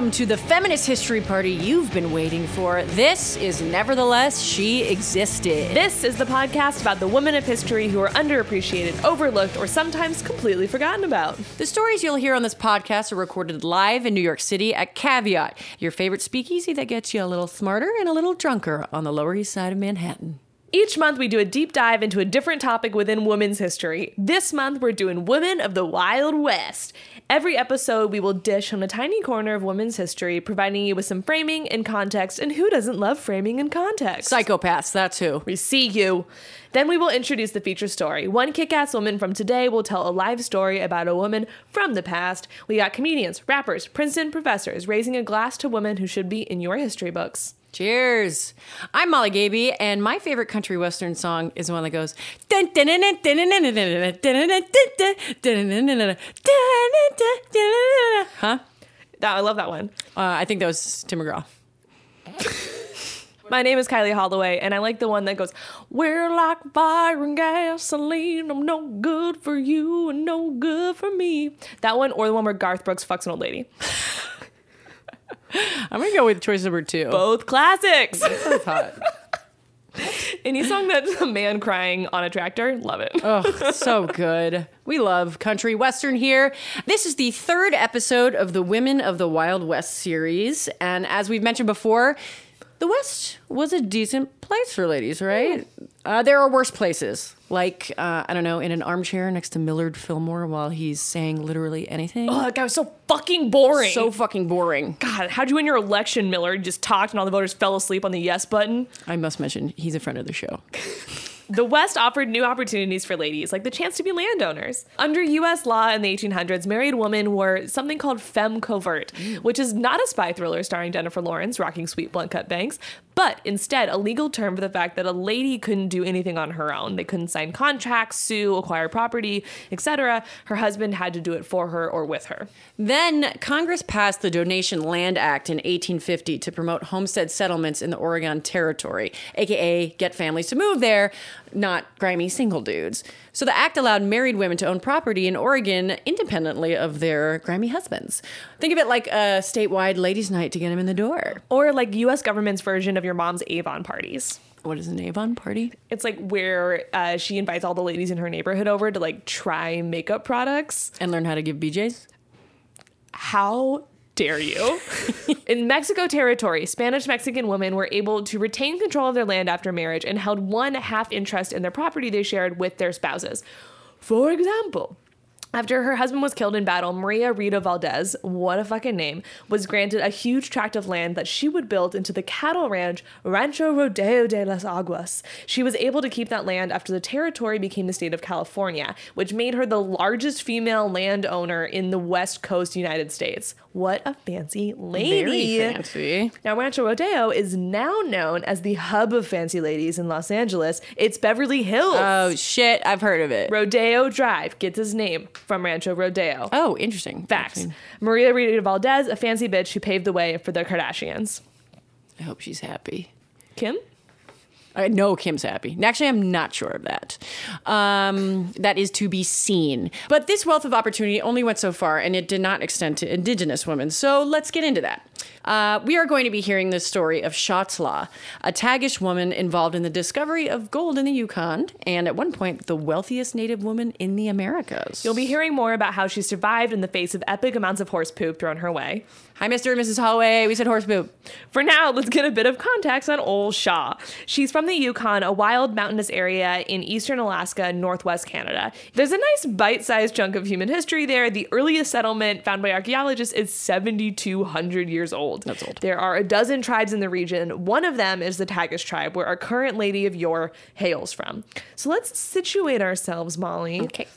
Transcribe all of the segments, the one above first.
Welcome to the feminist history party you've been waiting for. This is Nevertheless, She Existed. This is the podcast about the women of history who are underappreciated, overlooked, or sometimes completely forgotten about. The stories you'll hear on this podcast are recorded live in New York City at Caveat, your favorite speakeasy that gets you a little smarter and a little drunker on the Lower East Side of Manhattan. Each month, we do a deep dive into a different topic within women's history. This month, we're doing Women of the Wild West. Every episode, we will dish on a tiny corner of women's history, providing you with some framing and context. And who doesn't love framing and context? Psychopaths, that's who. We see you. Then we will introduce the feature story. One kick ass woman from today will tell a live story about a woman from the past. We got comedians, rappers, Princeton professors raising a glass to women who should be in your history books. Cheers. I'm Molly Gaby, and my favorite country western song is the one that goes. Huh? I love that one. Uh, I think that was Tim McGraw. My name is Kylie Holloway, and I like the one that goes, We're like fire and gasoline. I'm no good for you and no good for me. That one, or the one where Garth Brooks fucks an old lady. I'm gonna go with choice number two. Both classics. That's hot. Any song that's a man crying on a tractor, love it. Oh, so good. We love country western here. This is the third episode of the Women of the Wild West series. And as we've mentioned before, the West was a decent place for ladies, right? Uh, there are worse places, like, uh, I don't know, in an armchair next to Millard Fillmore while he's saying literally anything. Oh, that guy was so fucking boring. so fucking boring. God, how'd you win your election, Miller? You just talked and all the voters fell asleep on the yes button. I must mention, he's a friend of the show. The West offered new opportunities for ladies, like the chance to be landowners. Under US law in the 1800s, married women were something called feme covert, which is not a spy thriller starring Jennifer Lawrence rocking sweet blunt cut bangs, but instead a legal term for the fact that a lady couldn't do anything on her own. They couldn't sign contracts, sue, acquire property, etc. Her husband had to do it for her or with her. Then Congress passed the Donation Land Act in 1850 to promote homestead settlements in the Oregon Territory, aka get families to move there, not grimy single dudes. So the act allowed married women to own property in Oregon independently of their grimy husbands. Think of it like a statewide ladies' night to get them in the door. Or like US government's version of your mom's Avon parties. What is an Avon party? It's like where uh, she invites all the ladies in her neighborhood over to like try makeup products. And learn how to give BJs? How dare you? in Mexico territory, Spanish Mexican women were able to retain control of their land after marriage and held one half interest in their property they shared with their spouses. For example, after her husband was killed in battle, Maria Rita Valdez, what a fucking name, was granted a huge tract of land that she would build into the cattle ranch Rancho Rodeo de las Aguas. She was able to keep that land after the territory became the state of California, which made her the largest female landowner in the West Coast United States. What a fancy lady. Very fancy. Now, Rancho Rodeo is now known as the hub of fancy ladies in Los Angeles. It's Beverly Hills. Oh shit, I've heard of it. Rodeo Drive gets its name from Rancho Rodeo. Oh, interesting. Facts. Maria Rita Valdez, a fancy bitch who paved the way for the Kardashians. I hope she's happy. Kim? I know Kim's happy. Actually, I'm not sure of that. Um, that is to be seen. But this wealth of opportunity only went so far, and it did not extend to indigenous women. So let's get into that. Uh, we are going to be hearing the story of Shatzla, a Tagish woman involved in the discovery of gold in the Yukon, and at one point, the wealthiest native woman in the Americas. You'll be hearing more about how she survived in the face of epic amounts of horse poop thrown her way. Hi, Mr. and Mrs. Holloway. We said horse poop. For now, let's get a bit of context on Ol Shaw. She's from the Yukon, a wild mountainous area in eastern Alaska northwest Canada. There's a nice bite sized chunk of human history there. The earliest settlement found by archaeologists is 7,200 years old. That's old. There are a dozen tribes in the region. One of them is the Tagish tribe, where our current Lady of Yore hails from. So let's situate ourselves, Molly. Okay.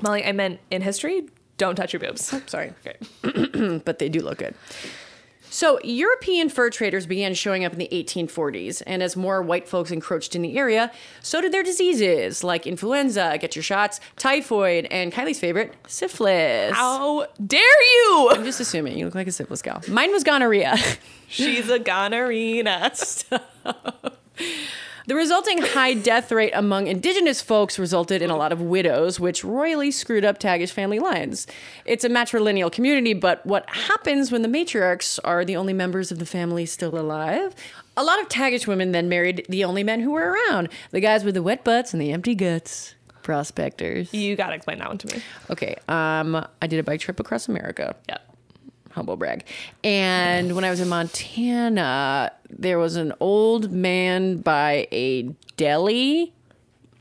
Molly, I meant in history, don't touch your boobs. Oh, sorry. Okay. but they do look good. So, European fur traders began showing up in the 1840s, and as more white folks encroached in the area, so did their diseases like influenza, get your shots, typhoid, and Kylie's favorite, syphilis. How dare you? I'm just assuming you look like a syphilis gal. Mine was gonorrhea. She's a gonorrhea. The resulting high death rate among indigenous folks resulted in a lot of widows, which royally screwed up Tagish family lines. It's a matrilineal community, but what happens when the matriarchs are the only members of the family still alive? A lot of Tagish women then married the only men who were around the guys with the wet butts and the empty guts. Prospectors. You gotta explain that one to me. Okay, um, I did a bike trip across America Yeah. Humble brag. And when I was in Montana, there was an old man by a deli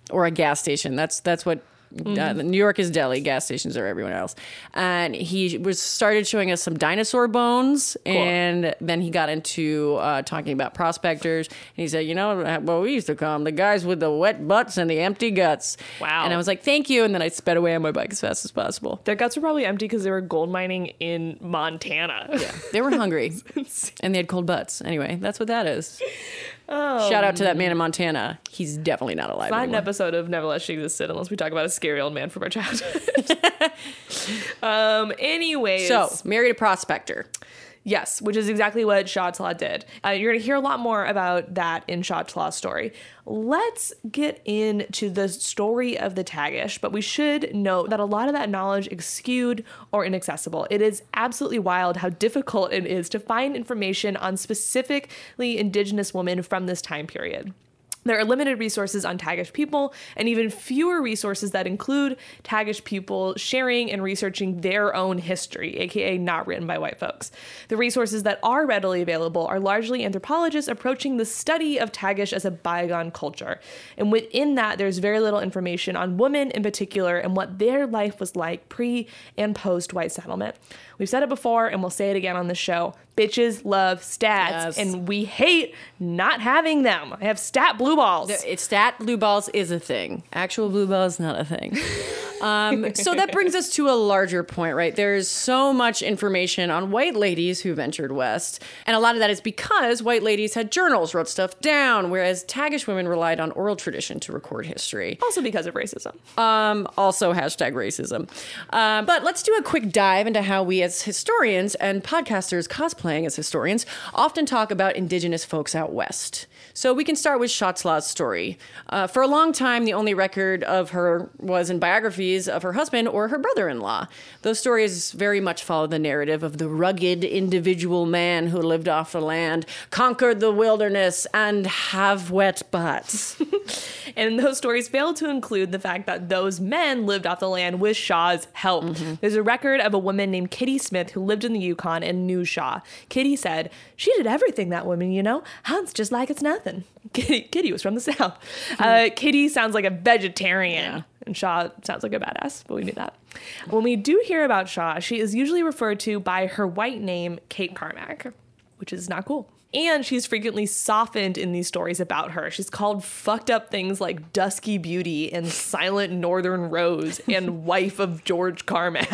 or a gas station. That's that's what uh, New York is deli. Gas stations are everyone else. And he was started showing us some dinosaur bones, and then he got into uh, talking about prospectors. And he said, "You know what we used to call them? The guys with the wet butts and the empty guts." Wow. And I was like, "Thank you." And then I sped away on my bike as fast as possible. Their guts were probably empty because they were gold mining in Montana. Yeah. They were hungry and they had cold butts. Anyway, that's what that is. Shout out to that man in Montana. He's definitely not alive. Not an anymore. episode of Nevertheless She Existed unless we talk about a scary old man from our childhood. um, anyways. So, married a prospector. Yes, which is exactly what Shotlaw did. Uh, you're going to hear a lot more about that in Shotlaw's story. Let's get into the story of the Tagish, but we should note that a lot of that knowledge is skewed or inaccessible. It is absolutely wild how difficult it is to find information on specifically indigenous women from this time period. There are limited resources on Tagish people, and even fewer resources that include Tagish people sharing and researching their own history, aka not written by white folks. The resources that are readily available are largely anthropologists approaching the study of Tagish as a bygone culture. And within that, there's very little information on women in particular and what their life was like pre and post white settlement. We've said it before, and we'll say it again on the show. Bitches love stats, Yes. and we hate not having them. I have stat blue balls. It's stat blue balls is a thing. Actual blue balls not a thing. Um, so that brings us to a larger point, right? There's so much information on white ladies who ventured west, and a lot of that is because white ladies had journals, wrote stuff down, whereas Tagish women relied on oral tradition to record history. also because of racism. Um, also hashtag racism. Uh, but let's do a quick dive into how we, as historians and podcasters cosplaying as historians, often talk about indigenous folks out west. So we can start with Shotzlaw's story. Uh, for a long time, the only record of her was in biographies of her husband or her brother-in-law. Those stories very much follow the narrative of the rugged individual man who lived off the land, conquered the wilderness, and have wet butts. And those stories fail to include the fact that those men lived off the land with Shaw's help. There's a record of a woman named Kitty Smith who lived in the Yukon and knew Shaw. Kitty said, She did everything, that woman, you know? Hunts just like it's nothing. Kitty, Kitty was from the South. Uh, Kitty sounds like a vegetarian. And Shaw sounds like a badass, but we knew that. When we do hear about Shaw, she is usually referred to by her white name, Kate Carmack, which is not cool. And she's frequently softened in these stories about her. She's called fucked up things like Dusky Beauty and Silent Northern Rose and Wife of George Carmack,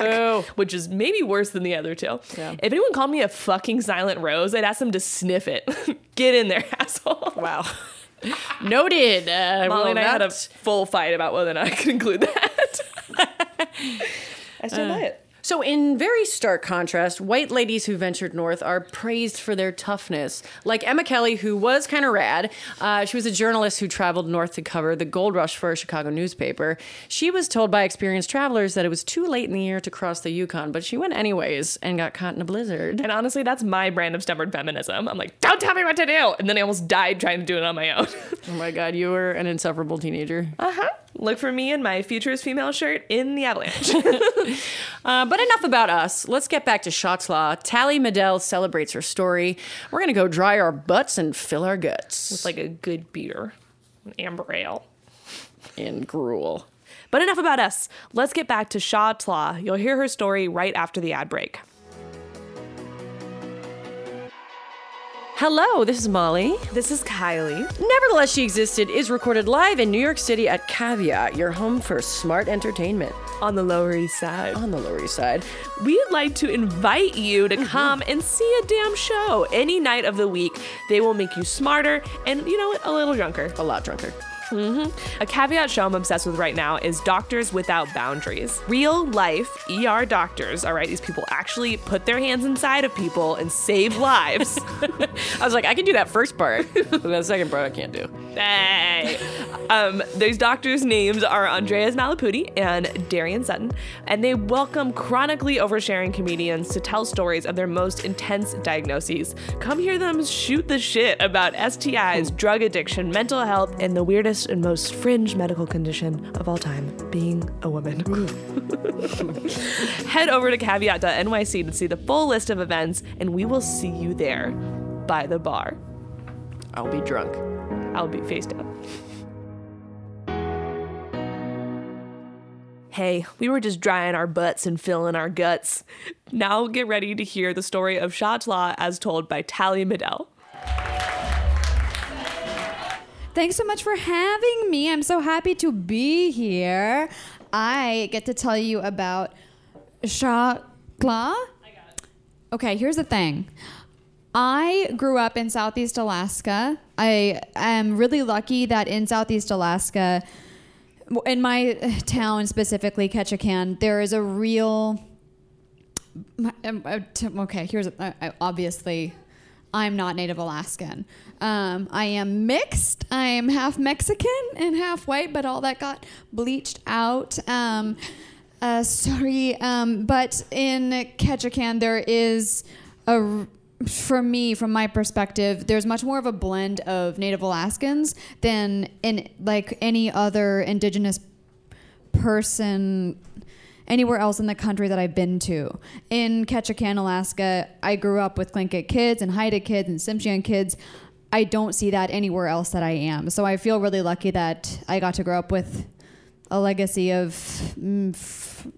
which is maybe worse than the other two. Yeah. If anyone called me a fucking Silent Rose, I'd ask them to sniff it. Get in there, asshole. Wow. Noted. Uh, Molly and I had a full fight about whether or not I could include that. I stand by it. So, in very stark contrast, white ladies who ventured north are praised for their toughness. Like Emma Kelly, who was kind of rad. Uh, she was a journalist who traveled north to cover the gold rush for a Chicago newspaper. She was told by experienced travelers that it was too late in the year to cross the Yukon, but she went anyways and got caught in a blizzard. And honestly, that's my brand of stubborn feminism. I'm like, don't tell me what to do. And then I almost died trying to do it on my own. Oh my God, you were an insufferable teenager. uh huh. Look for me in my Futures Female shirt in the avalanche. Uh, but enough about us. Let's get back to Shotzlaw. Tallie Medel celebrates her story. We're going to go dry our butts and fill our guts it's like a good beer, an amber ale. in gruel. But enough about us. Let's get back to Shaw Tlaw. You'll hear her story right after the ad break. Hello, this is Molly. This is Kylie. Nevertheless, She Existed is recorded live in New York City at Caveat, your home for smart entertainment On the Lower East Side. on the Lower East Side. We'd like to invite you to mm-hmm. come and see a damn show any night of the week. They will make you smarter and, you know, a little drunker. A lot drunker. A caveat show I'm obsessed with right now is Doctors Without Boundaries. Real life ER doctors, all right, these people actually put their hands inside of people and save lives. I was like, I can do that first part. the second part, I can't do. Hey. Um, these doctors' names are Andreas Malapudi and Darian Sutton, and they welcome chronically oversharing comedians to tell stories of their most intense diagnoses. Come hear them shoot the shit about STIs, drug addiction, mental health, and the weirdest and most fringe medical condition of all time being a woman. Head over to caveat.nyc to see the full list of events, and we will see you there by the bar. I'll be drunk. I'll be face down. Hey, we were just drying our butts and filling our guts. Now get ready to hear the story of Shah Tla as told by Tallie Medel. Thanks so much for having me. I'm so happy to be here. I get to tell you about Shah Tla. Okay, here's the thing. I grew up in Southeast Alaska. I am really lucky that in Southeast Alaska, in my town specifically, Ketchikan, there is a real. uh, Okay, here's uh, uh, obviously, I'm not Native Alaskan. Um, I am mixed. I am half Mexican and half white, but all that got bleached out. Um, uh, sorry, um, but in Ketchikan, there is a for me, from my perspective, there's much more of a blend of Native Alaskans than in like any other indigenous person anywhere else in the country that I've been to. In Ketchikan, Alaska, I grew up with Tlingit kids and Haida kids and Tsimshian kids. I don't see that anywhere else that I am. So I feel really lucky that I got to grow up with a legacy of mm,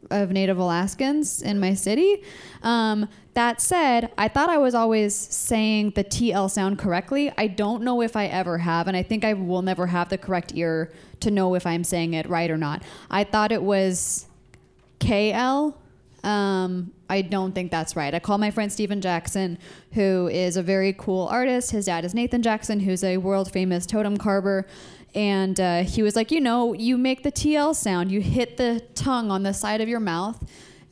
of Native Alaskans in my city. Um, that said, I thought I was always saying the TL sound correctly. I don't know if I ever have, and I think I will never have the correct ear to know if I'm saying it right or not. I thought it was KL. Um, I don't think that's right. I call my friend Steven Jackson, who is a very cool artist. His dad is Nathan Jackson, who's a world famous totem carver. And uh, he was like, you know, you make the TL sound, you hit the tongue on the side of your mouth,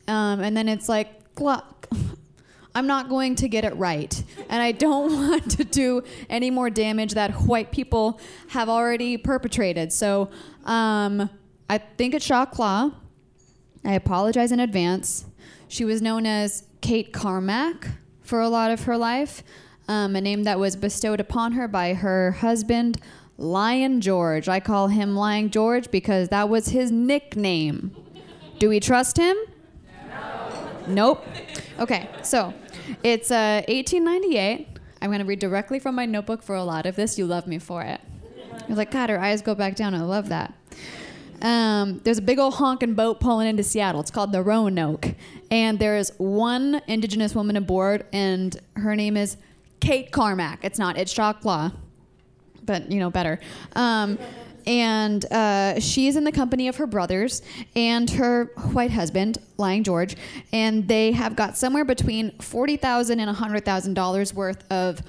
um, and then it's like, gluck. I'm not going to get it right. And I don't want to do any more damage that white people have already perpetrated. So um, I think it's Shaw Claw. I apologize in advance. She was known as Kate Carmack for a lot of her life, um, a name that was bestowed upon her by her husband, Lying George. I call him Lying George because that was his nickname. Do we trust him? No. Nope. Okay, so it's uh, 1898. I'm going to read directly from my notebook for a lot of this. You love me for it. You're like, God, her eyes go back down. I love that. Um, there's a big old honking boat pulling into Seattle. It's called the Roanoke. And there's one indigenous woman aboard, and her name is Kate Carmack. It's not, it's Law, but you know, better. Um, and uh, she's in the company of her brothers and her white husband, Lying George, and they have got somewhere between forty thousand and a hundred thousand dollars worth of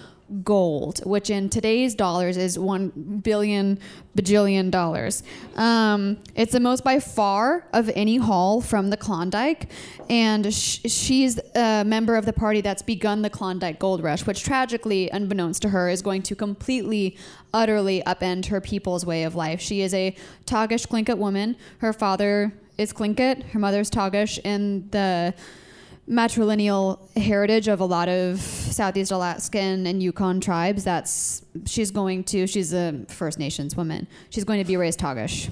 gold, which in today's dollars is one billion bajillion dollars. Um, it's the most by far of any haul from the Klondike, and sh- she's a member of the party that's begun the Klondike Gold Rush, which tragically, unbeknownst to her, is going to completely, utterly upend her people's way of life. She is a Tagish Tlingit woman. Her father is Tlingit, her mother's Tagish, and the matrilineal heritage of a lot of Southeast Alaskan and Yukon tribes. That's she's going to. She's a First Nations woman. She's going to be raised Tagish.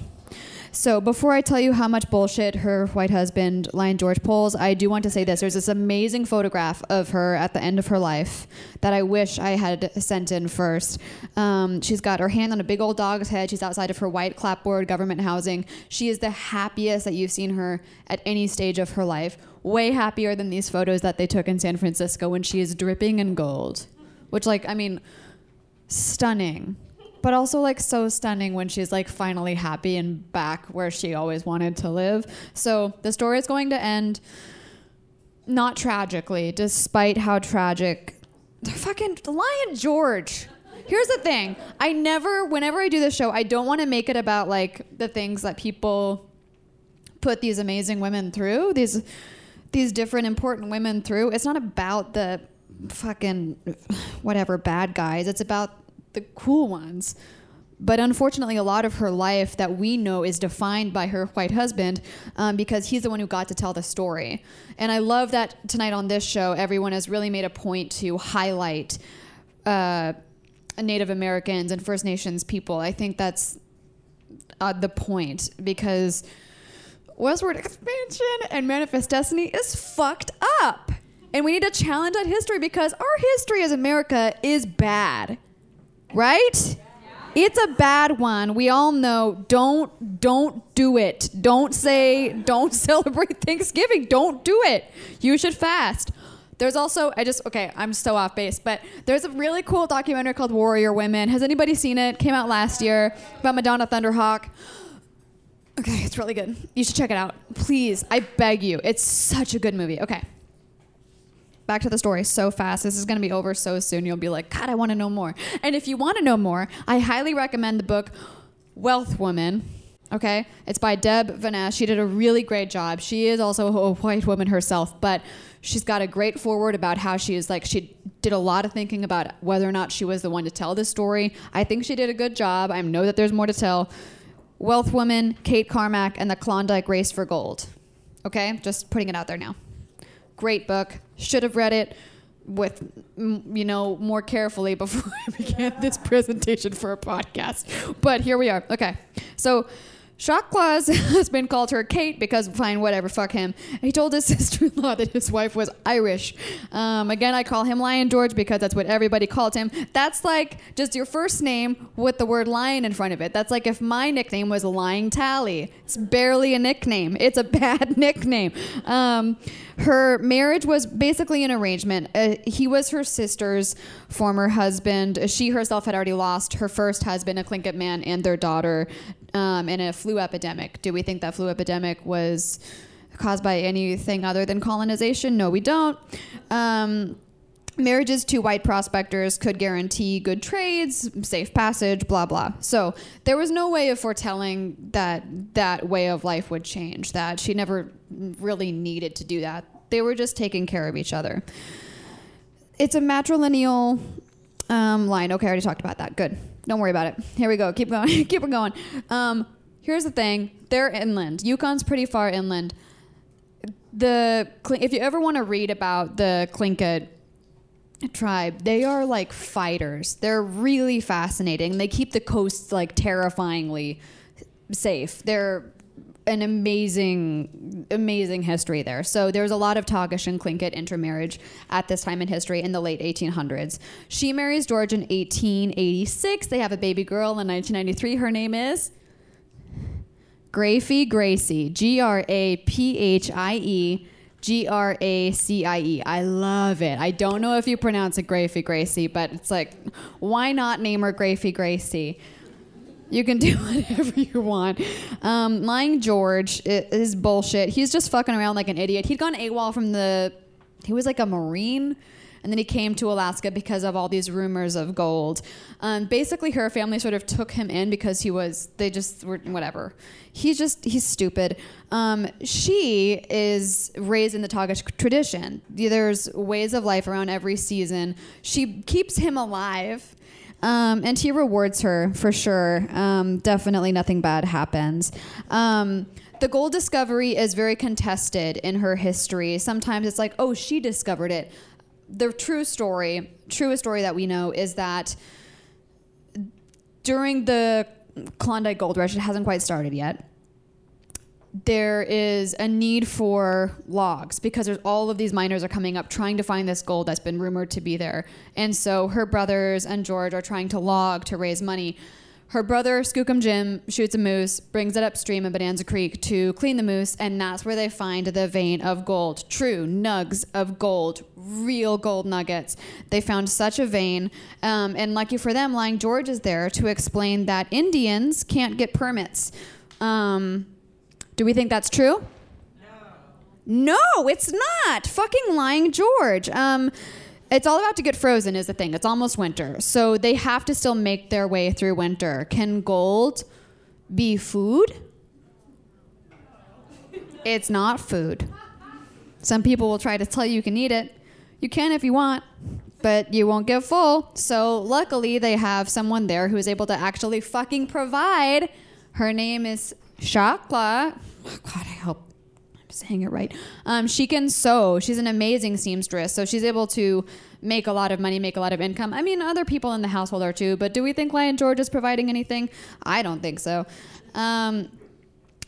So before I tell you how much bullshit her white husband, Lying George, pulls, I do want to say this. There's this amazing photograph of her at the end of her life that I wish I had sent in first. Um, she's got her hand on a big old dog's head. She's outside of her white clapboard government housing. She is the happiest that you've seen her at any stage of her life. Way happier than these photos that they took in San Francisco when she is dripping in gold. Which, like, I mean, stunning but also like so stunning when she's like finally happy and back where she always wanted to live. So the story is going to end not tragically, despite how tragic. Fucking Lying George. Here's the thing. I never, whenever I do this show, I don't want to make it about like the things that people put these amazing women through, these these different important women through. It's not about the fucking whatever bad guys. It's about the cool ones. But unfortunately, a lot of her life that we know is defined by her white husband um, because he's the one who got to tell the story. And I love that tonight on this show, everyone has really made a point to highlight uh, Native Americans and First Nations people. I think that's uh, the point because Westward Expansion and Manifest Destiny is fucked up. And we need to challenge that history because our history as America is bad. Right? It's a bad one. We all know don't don't do it. Don't say don't celebrate Thanksgiving. Don't do it. You should fast. There's also I just okay, I'm so off base, but there's a really cool documentary called Warrior Women. Has anybody seen it? Came out last year about Madonna Thunderhawk. Okay, it's really good. You should check it out. Please, I beg you. It's such a good movie. Okay. Back to the story so fast. This is going to be over so soon. You'll be like, God, I want to know more. And if you want to know more, I highly recommend the book Wealth Woman. Okay? It's by Deb Vanasse. She did a really great job. She is also a white woman herself, but she's got a great forward about how she is like, she did a lot of thinking about whether or not she was the one to tell this story. I think she did a good job. I know that there's more to tell. Wealth Woman, Kate Carmack, and the Klondike Race for Gold. Okay? Just putting it out there now. Great book. Should have read it with, you know, more carefully before I began this presentation for a podcast. But here we are. Okay. So, Shock Claus has been called her Kate because fine, whatever, fuck him. He told his sister-in-law that his wife was Irish. Um, again, I call him Lying George because that's what everybody called him. That's like just your first name with the word lion in front of it. That's like if my nickname was Lying Tally. It's barely a nickname. It's a bad nickname. Um, her marriage was basically an arrangement. Uh, he was her sister's former husband. She herself had already lost her first husband, a Tlingit man, and their daughter um, in a flu epidemic. Do we think that flu epidemic was caused by anything other than colonization? No, we don't. Um, marriages to white prospectors could guarantee good trades, safe passage, blah blah. So there was no way of foretelling that that way of life would change. That she never really needed to do that. They were just taking care of each other. It's a matrilineal um, line. Okay, I already talked about that. Good. Don't worry about it. Here we go. Keep going. Keep it going. Um, here's the thing. They're inland. Yukon's pretty far inland. The if you ever want to read about the Tlingit tribe, they are like fighters. They're really fascinating. They keep the coasts like terrifyingly safe. They're an amazing, amazing history there. So there's a lot of Tagish and Tlingit intermarriage at this time in history in the late 1800s. She marries George in 1886. They have a baby girl in 1993. Her name is Graphy Gracie. G R A P H I E. G R A C I E. I love it. I don't know if you pronounce it Graphy Gracie, but it's like, why not name her Graphy Gracie? You can do whatever you want. Um, lying George is bullshit. He's just fucking around like an idiot. He'd gone AWOL from the. He was like a Marine. And then he came to Alaska because of all these rumors of gold. Um, basically, her family sort of took him in because he was, they just were, whatever. He's just, he's stupid. Um, she is raised in the Tagish tradition. There's ways of life around every season. She keeps him alive um, and he rewards her for sure. Um, definitely nothing bad happens. Um, the gold discovery is very contested in her history. Sometimes it's like, oh, she discovered it. The true story, truest story that we know is that during the Klondike Gold Rush, it hasn't quite started yet there is a need for logs because there's all of these miners are coming up trying to find this gold that's been rumored to be there. And so her brothers and George are trying to log to raise money. Her brother, Skookum Jim, shoots a moose, brings it upstream in Bonanza Creek to clean the moose, and that's where they find the vein of gold. True, nugs of gold, real gold nuggets. They found such a vein, um, and lucky for them, Lying George is there to explain that Indians can't get permits. Um, do we think that's true? No. No, it's not. Fucking lying George. Um, It's all about to get frozen is the thing. It's almost winter. So they have to still make their way through winter. Can gold be food? It's not food. Some people will try to tell you you can eat it. You can if you want, but you won't get full. So luckily they have someone there who is able to actually fucking provide. Her name is Shakla. Oh God, I hope I'm saying it right. Um, she can sew. She's an amazing seamstress, so she's able to make a lot of money, make a lot of income. I mean, other people in the household are too. But do we think Lying George is providing anything? I don't think so. Um,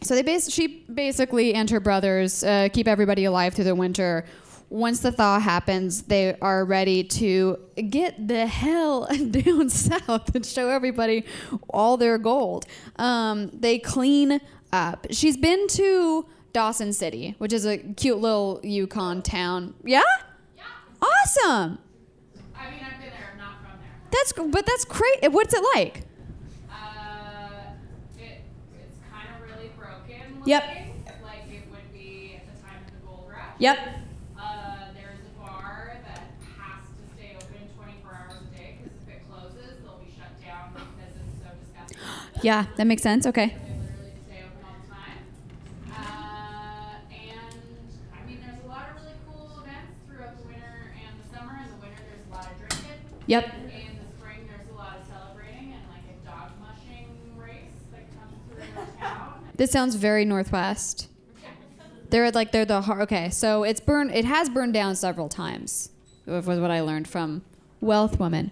so they bas- she basically and her brothers uh, keep everybody alive through the winter. Once the thaw happens, they are ready to get the hell down south and show everybody all their gold. Um, they clean up. She's been to Dawson City, which is a cute little Yukon town. Yeah? Yeah. Awesome. I mean, I've been there. I'm not from there. That's but that's great. What's it like? Uh, it, it's kind of really broken. Yep. Like it would be at the time of the gold rush. Yep. Uh, there's a bar that has to stay open 24 hours a day because if it closes, they'll be shut down because it's so disgusting. Yeah, that makes sense. Okay. They literally stay open all the time. Uh, and I mean, there's a lot of really cool events throughout the winter and the summer. In the winter, there's a lot of drinking. Yep. In the spring, there's a lot of celebrating and like a dog mushing race that comes through town. This sounds very northwest. They're like they're the har- okay. So it's burned. It has burned down several times. Was what I learned from Wealth Woman.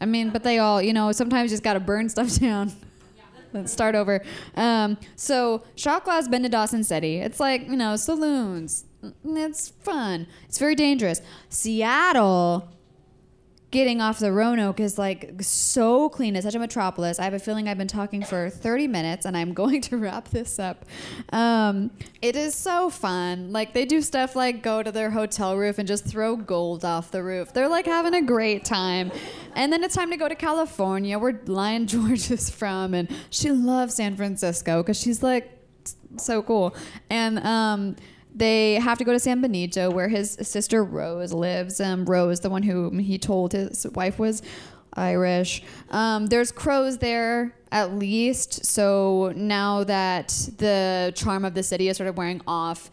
I mean, but they all, you know, sometimes just got to burn stuff down. Let's start over. Um, so Shotglass been to Dawson City. It's like you know saloons. It's fun. It's very dangerous. Seattle getting off the Roanoke is like so clean. It's such a metropolis. I have a feeling I've been talking for 30 minutes and I'm going to wrap this up. Um, it is so fun. Like they do stuff like go to their hotel roof and just throw gold off the roof. They're like having a great time. And then it's time to go to California where Lying George is from. And she loves San Francisco because she's like so cool. And um, they have to go to San Benito, where his sister Rose lives. Um, Rose, the one who he told his wife was Irish. Um, there's crows there at least. So now that the charm of the city is sort of wearing off,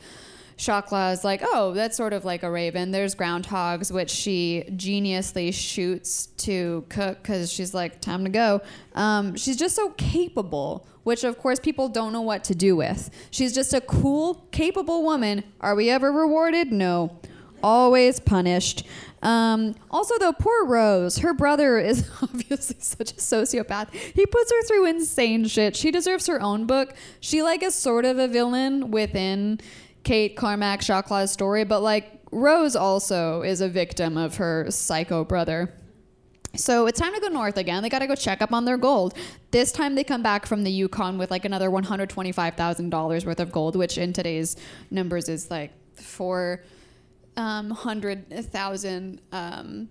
Shakla is like, oh, that's sort of like a raven. There's groundhogs, which she geniusly shoots to cook because she's like, time to go. Um, she's just so capable, which of course people don't know what to do with. She's just a cool, capable woman. Are we ever rewarded? No. Always punished. Um, also, though, poor Rose, her brother is obviously such a sociopath. He puts her through insane shit. She deserves her own book. She like is sort of a villain within Kate Carmack Shawclaw's story, but like Rose also is a victim of her psycho brother. So it's time to go north again. They got to go check up on their gold. This time they come back from the Yukon with like another $125,000 worth of gold, which in today's numbers is like four um, hundred thousand um,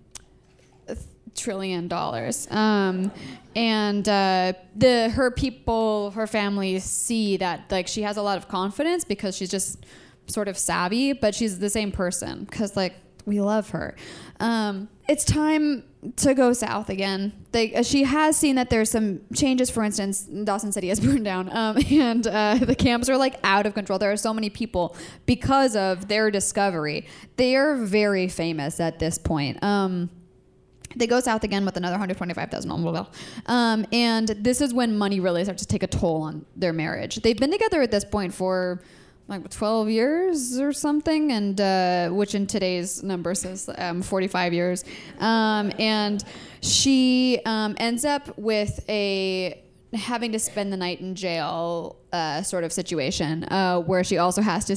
trillion dollars. Um, and uh, the her people, her family see that like she has a lot of confidence because she's just sort of savvy, but she's the same person because like we love her. Um, it's time to go south again. They, uh, she has seen that there's some changes. For instance, Dawson City has burned down, um, and uh, the camps are like out of control. There are so many people because of their discovery. They are very famous at this point. Um, they go south again with another 125,000 um, and this is when money really starts to take a toll on their marriage. They've been together at this point for like 12 years or something and uh, which in today's numbers is um, 45 years. Um, and she um, ends up with a having to spend the night in jail uh, sort of situation uh, where she also has to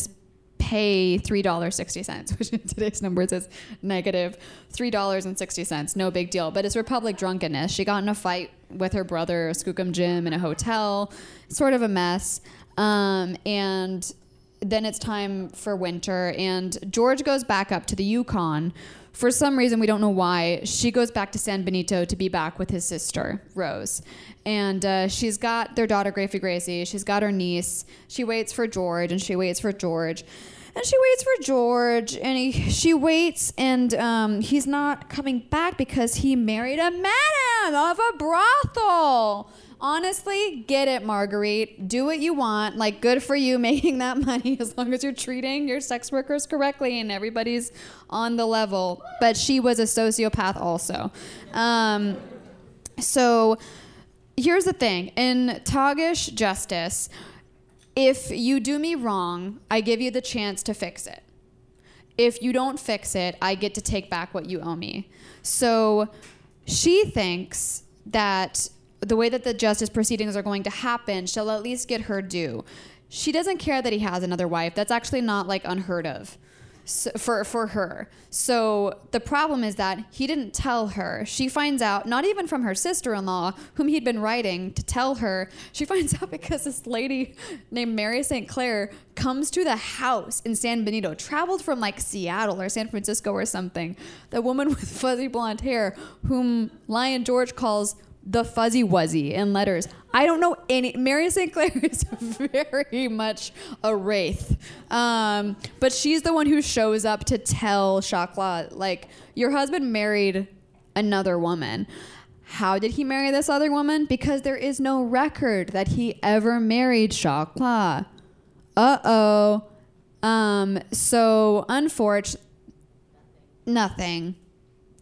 pay $3.60 which in today's numbers is negative $3.60 no big deal. But it's republic drunkenness. She got in a fight with her brother skookum jim in a hotel. Sort of a mess. Um, and then it's time for winter. And george goes back up to the yukon. For some reason we don't know why she goes back to san benito to be back with his sister rose. And uh, she's got their daughter gracie gracie. She's got her niece. She waits for george and she waits for george. And she waits for George, and he, she waits, and um, he's not coming back because he married a madam of a brothel. Honestly, get it, Marguerite. Do what you want. Like, good for you making that money as long as you're treating your sex workers correctly and everybody's on the level. But she was a sociopath also. Um, so here's the thing in Tagish justice, if you do me wrong, I give you the chance to fix it. If you don't fix it, I get to take back what you owe me. So she thinks that the way that the justice proceedings are going to happen, she'll at least get her due. She doesn't care that he has another wife. That's actually not like unheard of so, for for her. So the problem is that he didn't tell her. She finds out not even from her sister-in-law, whom he'd been writing to tell her. She finds out because this lady named Mary St. Clair comes to the house in San Benito, traveled from like Seattle or San Francisco or something. The woman with fuzzy blonde hair, whom Lying George calls the fuzzy wuzzy in letters. I don't know any. Mary St. Clair is very much a wraith, um, but she's the one who shows up to tell Chakla, like, your husband married another woman. How did he marry this other woman? Because there is no record that he ever married Chakla. Uh oh. Um, so, unfortunately, nothing.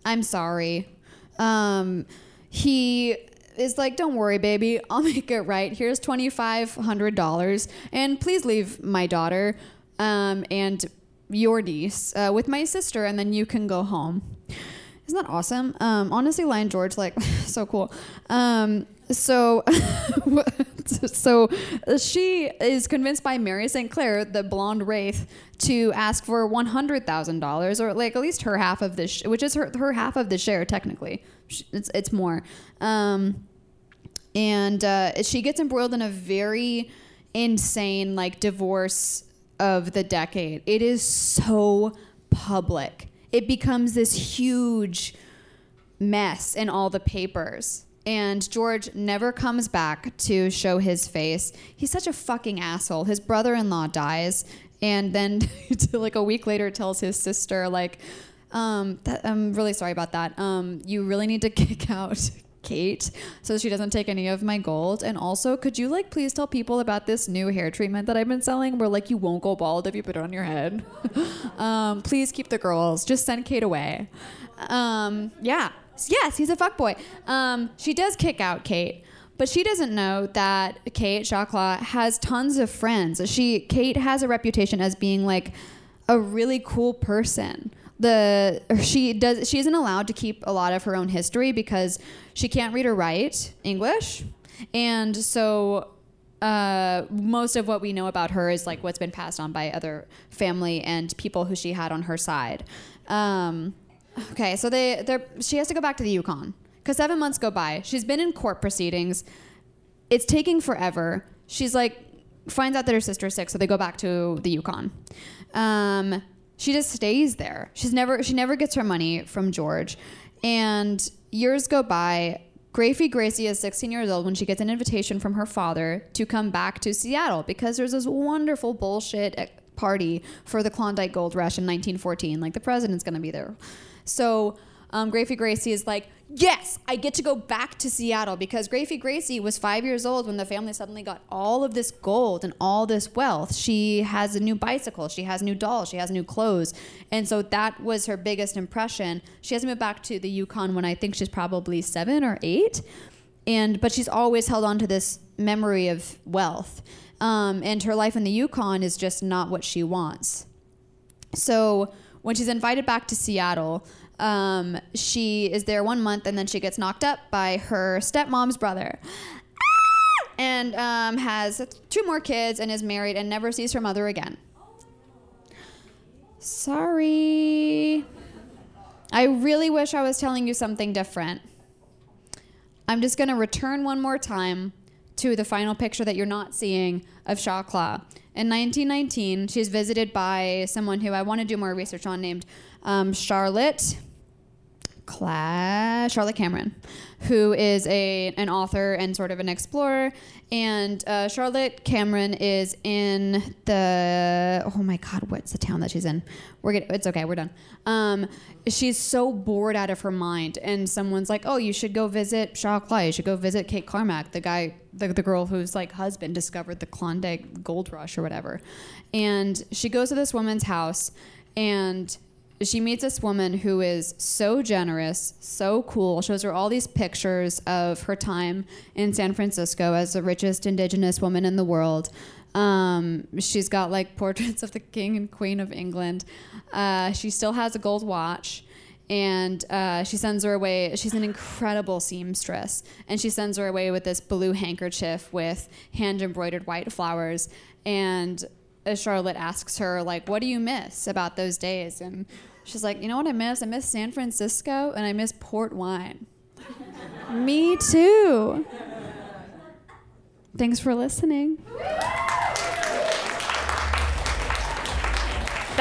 I'm sorry. Um, he is like, don't worry, baby. I'll make it right. Here's $2,500. And please leave my daughter um, and your niece uh, with my sister, and then you can go home. Isn't that awesome? Um, honestly, Lying George, like, so cool. Um, so, so she is convinced by Mary St. Clair, the blonde wraith, to ask for one hundred thousand dollars, or like at least her half of this, which is her her half of the share technically. It's it's more, um, and uh, she gets embroiled in a very insane like divorce of the decade. It is so public. It becomes this huge mess in all the papers. And George never comes back to show his face. He's such a fucking asshole. His brother in law dies, and then like a week later tells his sister, like, um, I'm really sorry about that. Um, you really need to kick out Kate so she doesn't take any of my gold. And also, could you like please tell people about this new hair treatment that I've been selling where like you won't go bald if you put it on your head? um, please keep the girls. Just send Kate away. Um, yeah. Yes, he's a fuckboy. Um, she does kick out Kate. But she doesn't know that Kate Chakla has tons of friends. She Kate has a reputation as being like a really cool person the she does she isn't allowed to keep a lot of her own history because she can't read or write English, and so uh, most of what we know about her is like what's been passed on by other family and people who she had on her side. Um, okay, so they they she has to go back to the Yukon because seven months go by. She's been in court proceedings. It's taking forever. She's like finds out that her sister's sick, so they go back to the Yukon. Um, she just stays there. She's never she never gets her money from George. And years go by. Gracie Gracie is 16 years old when she gets an invitation from her father to come back to Seattle because there's this wonderful bullshit eh, party for the Klondike Gold Rush in 1914. Like the president's gonna be there. So um, Gracie Gracie is like, yes, I get to go back to Seattle because Gracie Gracie was five years old when the family suddenly got all of this gold and all this wealth. She has a new bicycle, she has new dolls, she has new clothes. And so that was her biggest impression. She has to move back to the Yukon when I think she's probably seven or eight. And but she's always held on to this memory of wealth. Um, and her life in the Yukon is just not what she wants. So when she's invited back to Seattle, um, she is there one month and then she gets knocked up by her stepmom's brother. Ah! And um, has two more kids and is married and never sees her mother again. Sorry. I really wish I was telling you something different. I'm just going to return one more time to the final picture that you're not seeing of Chakla. In 1919, she's visited by someone who I want to do more research on named um, Charlotte Class Charlotte Cameron, who is a an author and sort of an explorer, And uh, Charlotte Cameron is in the oh my god, what's the town that she's in? We're get, it's okay, we're done. Um, she's so bored out of her mind, and someone's like, "Oh, you should go visit Shaw Clay. You should go visit Kate Carmack, the guy, the, the girl whose like husband discovered the Klondike Gold Rush or whatever." And she goes to this woman's house, and she meets this woman who is so generous, so cool. Shows her all these pictures of her time in San Francisco as the richest indigenous woman in the world. Um, she's got like portraits of the king and queen of England. Uh, she still has a gold watch. And uh, she sends her away. She's an incredible seamstress. And she sends her away with this blue handkerchief with hand embroidered white flowers. And Charlotte asks her, like, what do you miss about those days? And she's like, you know what I miss? I miss San Francisco and I miss port wine. Me too. Thanks for listening.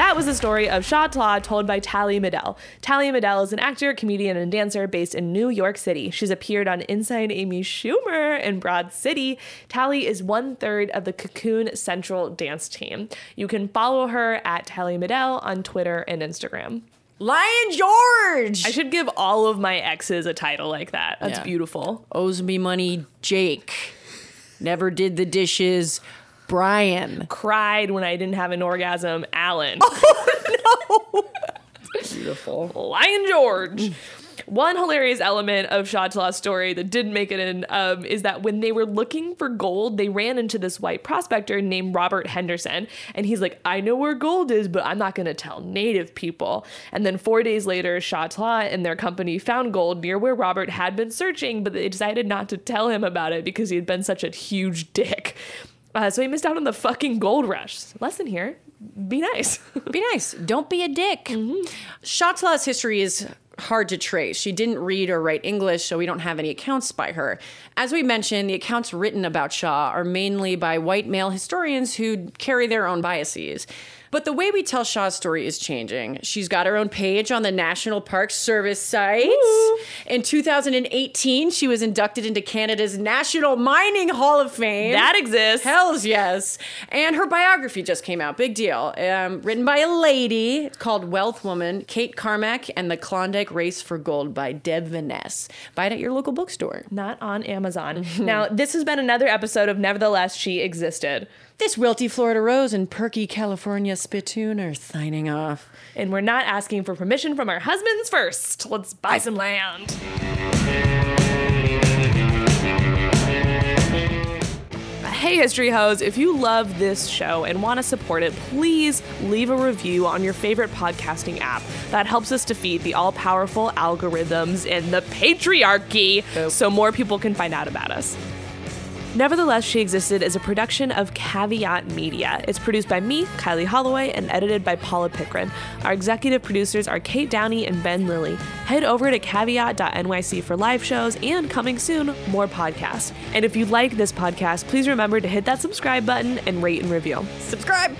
That was the story of Shaw Tlaw told by Tallie Medel. Tallie Medel is an actor, comedian, and dancer based in New York City. She's appeared on Inside Amy Schumer and Broad City. Tallie is one third of the Cocoon Central dance team. You can follow her at Tallie Medel on Twitter and Instagram. Lying George I should give all of my exes a title like that. That's Yeah. beautiful. owes me money. Jake never did the dishes. Brian. Cried when I didn't have an orgasm. Alan. Oh, no. Beautiful. Lying George. One hilarious element of Shaw story that didn't make it in um, is that when they were looking for gold, they ran into this white prospector named Robert Henderson. And he's like, I know where gold is, but I'm not going to tell native people. And then four days later, Shaw Tlaw and their company found gold near where Robert had been searching, but they decided not to tell him about it because he had been such a huge dick. Uh, so he missed out on the fucking gold rush. Lesson here be nice. Be nice. Don't be a dick. Shatlaw's history is hard to trace. She didn't read or write English, so we don't have any accounts by her. As we mentioned, the accounts written about Shaw are mainly by white male historians who carry their own biases. But the way we tell Shaw's story is changing. She's got her own page on the National Park Service site. In 2018, she was inducted into Canada's National Mining Hall of Fame. that exists. Hells yes. And her biography just came out. Big deal. Um, written by a lady called Wealth Woman, Kate Carmack, and the Klondike Race for Gold by Deb Vanasse. Buy it at your local bookstore. not on Amazon. now, this has been another episode of Nevertheless She Existed. This wilty Florida Rose and perky California Spittoon are signing off. And we're not asking for permission from our husbands first. Let's buy some land. Hey, History Hoes, if you love this show and want to support it, please leave a review on your favorite podcasting app. That helps us defeat the all powerful algorithms and the patriarchy so more people can find out about us. Nevertheless, She Existed is a production of Caveat Media. It's produced by me, Kylie Holloway, and edited by Paula Pickren. Our executive producers are Kate Downey and Ben Lillie. Head over to caveat.nyc for live shows and coming soon, more podcasts. And if you like this podcast, please remember to hit that subscribe button and rate and review. Subscribe!